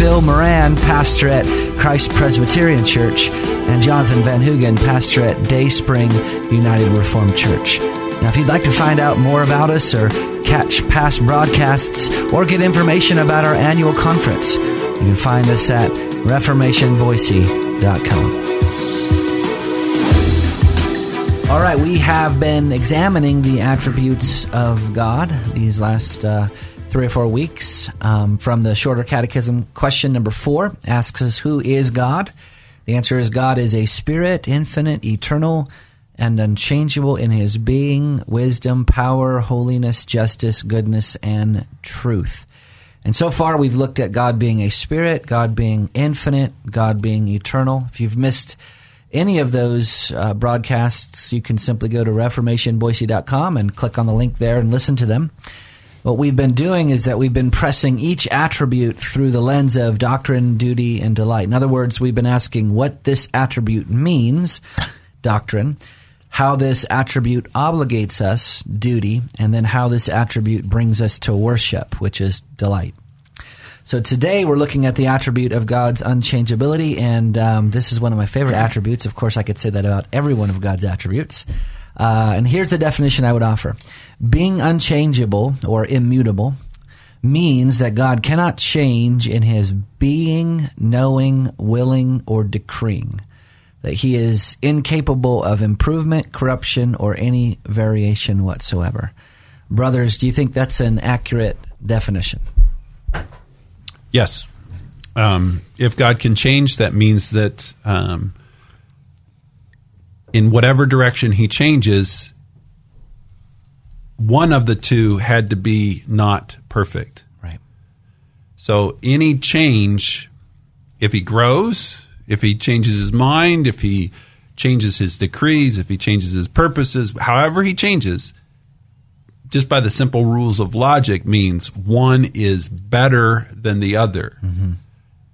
Phil Moran, pastor at Christ Presbyterian Church, and Jonathan Van Hoogen, pastor at Day Spring United Reformed Church. Now, if you'd like to find out more about us or catch past broadcasts or get information about our annual conference, you can find us at reformationboise.com. All right, we have been examining the attributes of God these last uh, three or four weeks. Um, from the Shorter Catechism, question number four asks us, Who is God? The answer is God is a spirit, infinite, eternal, and unchangeable in his being, wisdom, power, holiness, justice, goodness, and truth. And so far, we've looked at God being a spirit, God being infinite, God being eternal. If you've missed any of those uh, broadcasts, you can simply go to reformationboise.com and click on the link there and listen to them. What we've been doing is that we've been pressing each attribute through the lens of doctrine, duty, and delight. In other words, we've been asking what this attribute means, doctrine, how this attribute obligates us, duty, and then how this attribute brings us to worship, which is delight. So today we're looking at the attribute of God's unchangeability, and um, this is one of my favorite attributes. Of course, I could say that about every one of God's attributes. Uh, and here's the definition I would offer Being unchangeable or immutable means that God cannot change in his being, knowing, willing, or decreeing. That he is incapable of improvement, corruption, or any variation whatsoever. Brothers, do you think that's an accurate definition? Yes. Um, if God can change, that means that um, in whatever direction He changes, one of the two had to be not perfect. Right. So any change, if He grows, if He changes His mind, if He changes His decrees, if He changes His purposes, however He changes, just by the simple rules of logic means one is better than the other. Mm-hmm.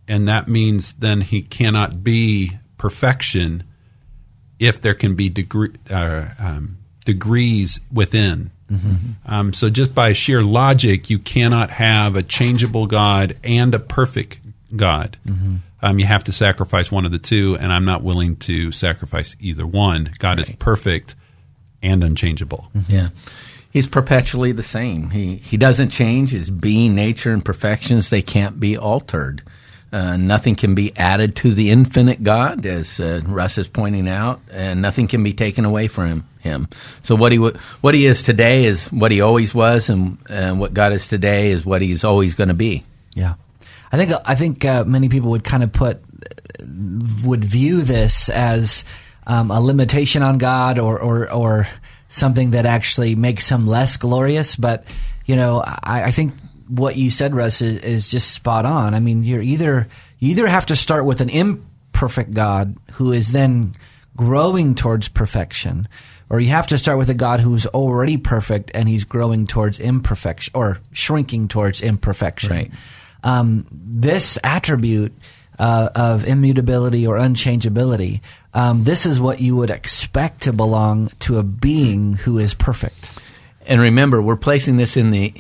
And that means then he cannot be perfection if there can be degree, uh, um, degrees within. Mm-hmm. Um, so just by sheer logic, you cannot have a changeable God and a perfect God. Mm-hmm. Um, you have to sacrifice one of the two, and I'm not willing to sacrifice either one. God right. is perfect and unchangeable. Yeah he's perpetually the same. He he doesn't change. His being, nature, and perfections they can't be altered. Uh, nothing can be added to the infinite God, as uh, Russ is pointing out, and nothing can be taken away from him. So what he what he is today is what he always was, and, and what God is today is what he's always going to be. Yeah, I think I think uh, many people would kind of put would view this as um, a limitation on God, or or or something that actually makes him less glorious. But you know, I, I think what you said, Russ, is, is, just spot on. I mean, you're either you either have to start with an imperfect God who is then growing towards perfection, or you have to start with a God who's already perfect and he's growing towards imperfection or shrinking towards imperfection. Right. Um, this attribute uh, of immutability or unchangeability um, this is what you would expect to belong to a being who is perfect. And remember, we're placing this in the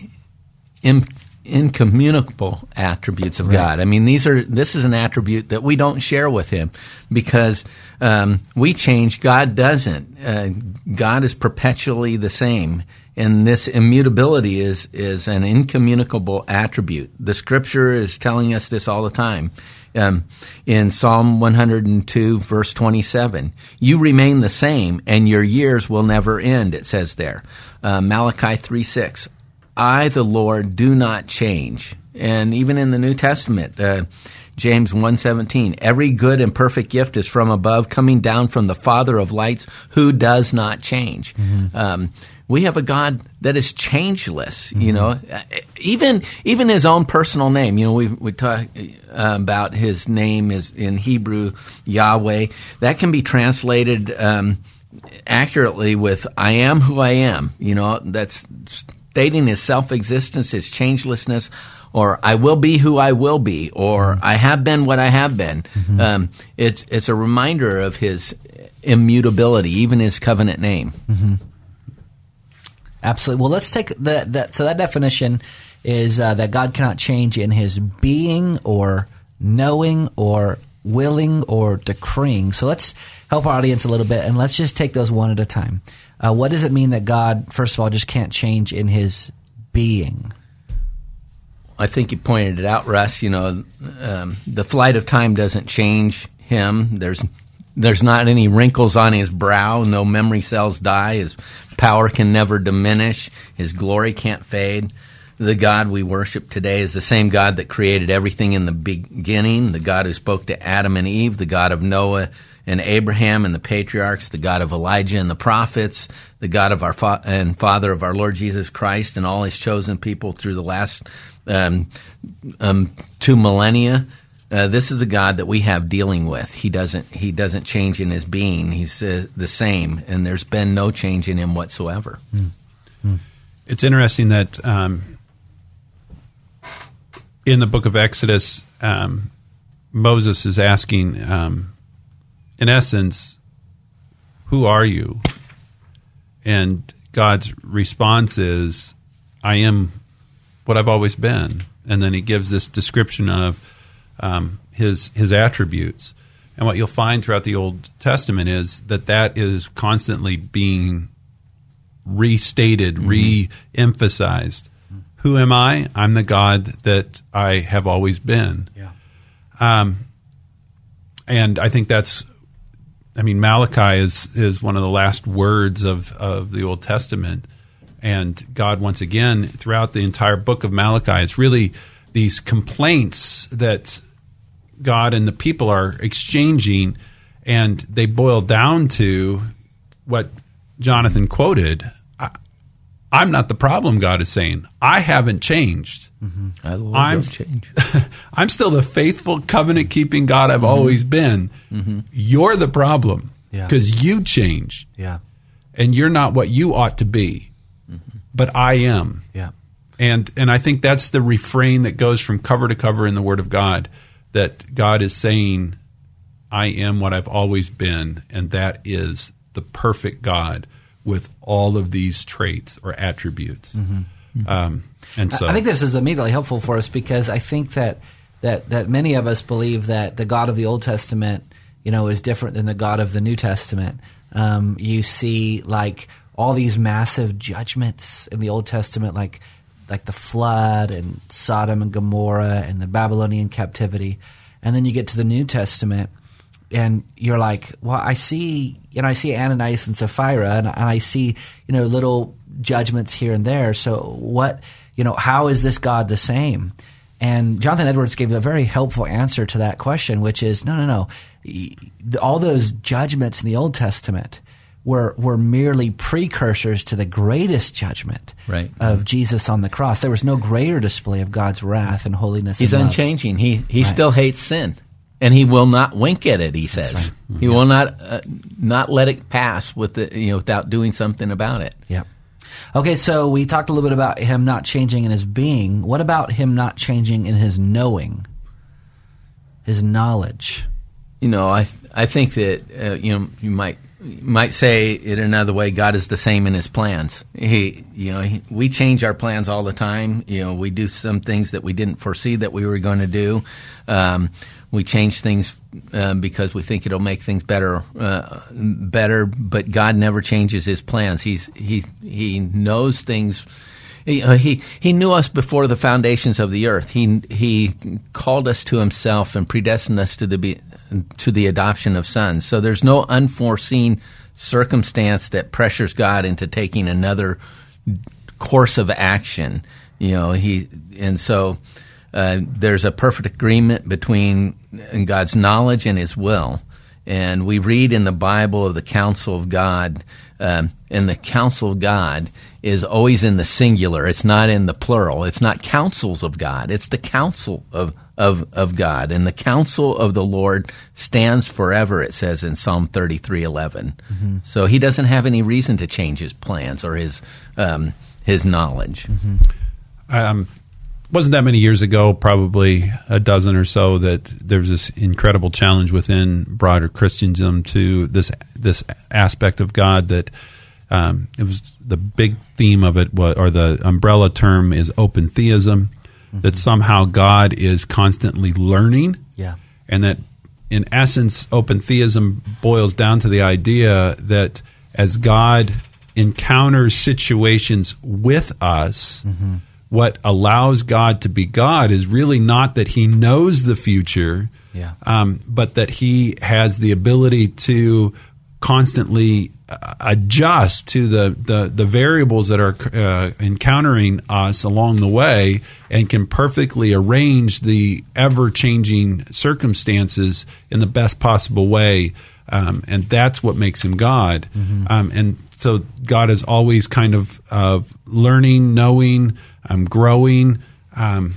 in, incommunicable attributes of right. God. I mean, these are this is an attribute that we don't share with Him because um, we change. God doesn't. Uh, God is perpetually the same and this immutability is is an incommunicable attribute. The Scripture is telling us this all the time um, in Psalm 102, verse 27. You remain the same, and your years will never end, it says there. Uh, Malachi 3 6. I, the Lord, do not change. And even in the New Testament, uh, James 1:17 Every good and perfect gift is from above coming down from the father of lights who does not change. Mm-hmm. Um, we have a God that is changeless. Mm-hmm. You know, even even His own personal name. You know, we we talk uh, about His name is in Hebrew Yahweh. That can be translated. Um, accurately with "I am who I am." You know, that's stating his self-existence, his changelessness, or "I will be who I will be," or "I have been what I have been." Um, it's it's a reminder of his immutability, even his covenant name. Absolutely. Well, let's take that. that so that definition is uh, that God cannot change in His being or knowing or willing or decreeing. So let's help our audience a little bit, and let's just take those one at a time. Uh, what does it mean that God, first of all, just can't change in His being? I think you pointed it out, Russ. You know, um, the flight of time doesn't change him. There's there's not any wrinkles on his brow. No memory cells die. His power can never diminish. His glory can't fade. The God we worship today is the same God that created everything in the beginning. The God who spoke to Adam and Eve. The God of Noah and Abraham and the patriarchs. The God of Elijah and the prophets. The God of our fa- and Father of our Lord Jesus Christ and all His chosen people through the last um, um, two millennia. Uh, this is the God that we have dealing with. He doesn't he doesn't change in his being. He's uh, the same, and there's been no change in him whatsoever. It's interesting that um, in the book of Exodus, um, Moses is asking, um, in essence, who are you? And God's response is, I am what I've always been. And then he gives this description of um, his his attributes. And what you'll find throughout the Old Testament is that that is constantly being restated, re-emphasized. Who am I? I'm the God that I have always been. Yeah. Um, and I think that's, I mean, Malachi is is one of the last words of of the Old Testament, and God once again throughout the entire book of Malachi, it's really these complaints that God and the people are exchanging, and they boil down to what Jonathan quoted. I'm not the problem. God is saying I haven't changed. I love I'm- change. I'm still the faithful covenant keeping God I've always been. You're the problem Yeah. because you change Yeah. and you're not what you ought to be, but I am. Yeah. And and I think that's the refrain that goes from cover to cover in the Word of God that God is saying, I am what I've always been, and that is the perfect God with all of these traits or attributes. Um, and so I think this is immediately helpful for us because I think that that that many of us believe that the God of the Old Testament, you know, is different than the God of the New Testament. Um, you see, like all these massive judgments in the Old Testament, like like the flood and Sodom and Gomorrah and the Babylonian captivity, and then you get to the New Testament, and you're like, well, I see, you know, I see Ananias and Sapphira, and, and I see, you know, little judgments here and there. So what, you know, how is this God the same? And Jonathan Edwards gave a very helpful answer to that question, which is no, no, no. All those judgments in the Old Testament were were merely precursors to the greatest judgment Right. of Jesus on the cross. There was no greater display of God's wrath and holiness. He's and unchanging. He he Right. still hates sin, and he will not wink at it. He says he will not uh, not let it pass with the, you know without doing something about it. Yeah. Okay, so we talked a little bit about him not changing in his being. What about him not changing in his knowing, his knowledge? You know, I I think that uh, you know you might might say it another way. God is the same in His plans. He you know he, we change our plans all the time. You know, we do some things that we didn't foresee that we were going to do. Um, we change things um, because we think it'll make things better, uh, better. But God never changes His plans. He's he he knows things. He, uh, he he knew us before the foundations of the earth. He he called us to Himself and predestined us to the be, to the adoption of sons. So there's no unforeseen circumstance that pressures God into taking another course of action. You know, he and so uh, there's a perfect agreement between God's knowledge and His will. And we read in the Bible of the counsel of God, um, and the counsel of God is always in the singular. It's not in the plural. It's not counsels of God. It's the counsel of of, of God. And the counsel of the Lord stands forever, it says in Psalm 33 11. Mm-hmm. So he doesn't have any reason to change his plans or his, um, his knowledge. Mm-hmm. Um, wasn't that many years ago, probably a dozen or so, that there was this incredible challenge within broader Christendom to this this aspect of God that um, it was the big theme of it, or the umbrella term is open theism, mm-hmm. that somehow God is constantly learning, yeah, and that in essence, open theism boils down to the idea that as God encounters situations with us. Mm-hmm. What allows God to be God is really not that He knows the future, yeah. um, but that He has the ability to constantly adjust to the, the, the variables that are uh, encountering us along the way and can perfectly arrange the ever changing circumstances in the best possible way. Um, and that's what makes him God. Mm-hmm. Um, and so God is always kind of of learning, knowing, um, growing, um,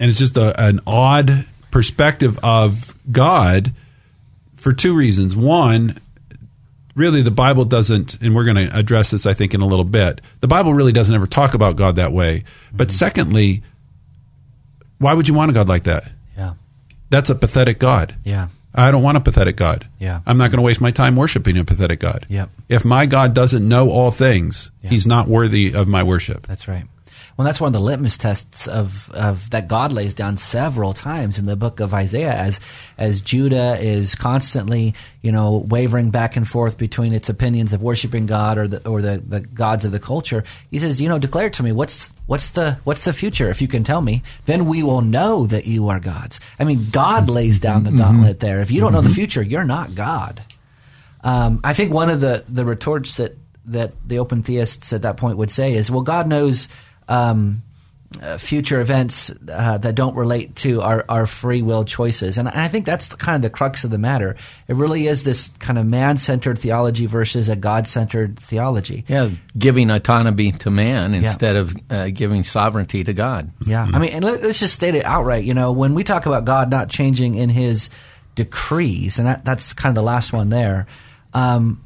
and it's just a, an odd perspective of God for two reasons. One, really the Bible doesn't, and we're going to address this, I think, in a little bit. The Bible really doesn't ever talk about God that way. But mm-hmm. secondly, why would you want a God like that? Yeah. That's a pathetic God. Yeah. I don't want a pathetic God. Yeah. I'm not going to waste my time worshiping a pathetic God. Yep. If my God doesn't know all things, yeah. he's not worthy of my worship. That's right. Well, that's one of the litmus tests of, of that God lays down several times in the book of Isaiah as as Judah is constantly, you know, wavering back and forth between its opinions of worshiping God or the or the, the gods of the culture. He says, you know, declare to me what's what's the what's the future if you can tell me, then we will know that you are gods. I mean, God lays down the gauntlet mm-hmm. there. If you don't know the future, you're not God. Um, I think one of the the retorts that that the open theists at that point would say is, well, God knows um, uh, future events uh, that don't relate to our, our free will choices. And I think that's the, kind of the crux of the matter. It really is this kind of man centered theology versus a God centered theology. Yeah, giving autonomy to man instead yeah. of uh, giving sovereignty to God. Yeah. Mm-hmm. I mean, and let, us just state it outright. You know, when we talk about God not changing in his decrees, and that, that's kind of the last one there, um,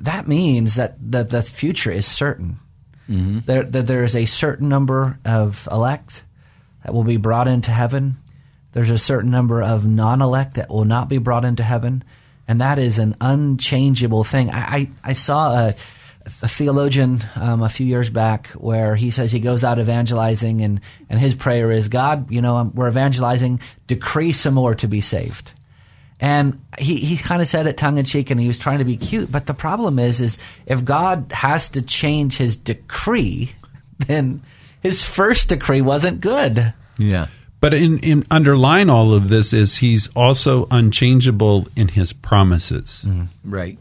that means that, that the future is certain. Mm-hmm. There, there is a certain number of elect that will be brought into heaven. There's a certain number of non-elect that will not be brought into heaven, and that is an unchangeable thing. I, I, I saw a, a theologian um, a few years back where he says he goes out evangelizing, and, and his prayer is, God, you know, we're evangelizing, decree some more to be saved. And he, he kind of said it tongue in cheek and he was trying to be cute. But the problem is, is if God has to change his decree, then his first decree wasn't good. Yeah. But in, in underlying all of this is he's also unchangeable in his promises. Mm. Right.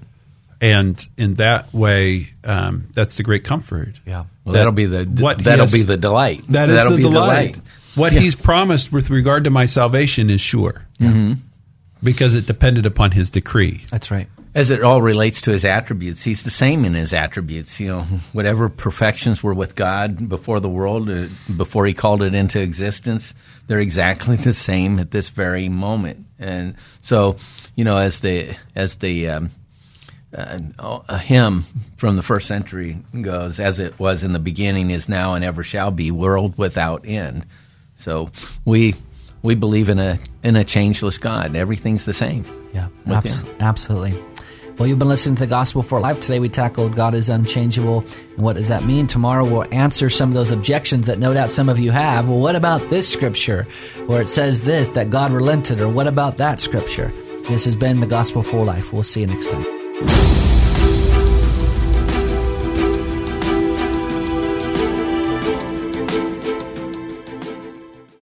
And in that way, um, that's the great comfort. Yeah. Well, that, will be the what that'll has, be the delight. That is the delight. delight. What yeah. he's promised with regard to my salvation is sure. Mm-hmm because it depended upon his decree. That's right. As it all relates to his attributes, he's the same in his attributes. You know, whatever perfections were with God before the world, uh, before he called it into existence, they're exactly the same at this very moment. And so, you know, as the as the um, uh, a hymn from the first century goes, as it was in the beginning, is now, and ever shall be, world without end. So we we believe in a in a changeless God. Everything's the same. Yeah, abs- absolutely. Well, you've been listening to the Gospel for Life. Today we tackled God is unchangeable. And what does that mean? Tomorrow we'll answer some of those objections that no doubt some of you have. Well, what about this scripture where it says this, that God relented? Or what about that scripture? This has been the Gospel for Life. We'll see you next time.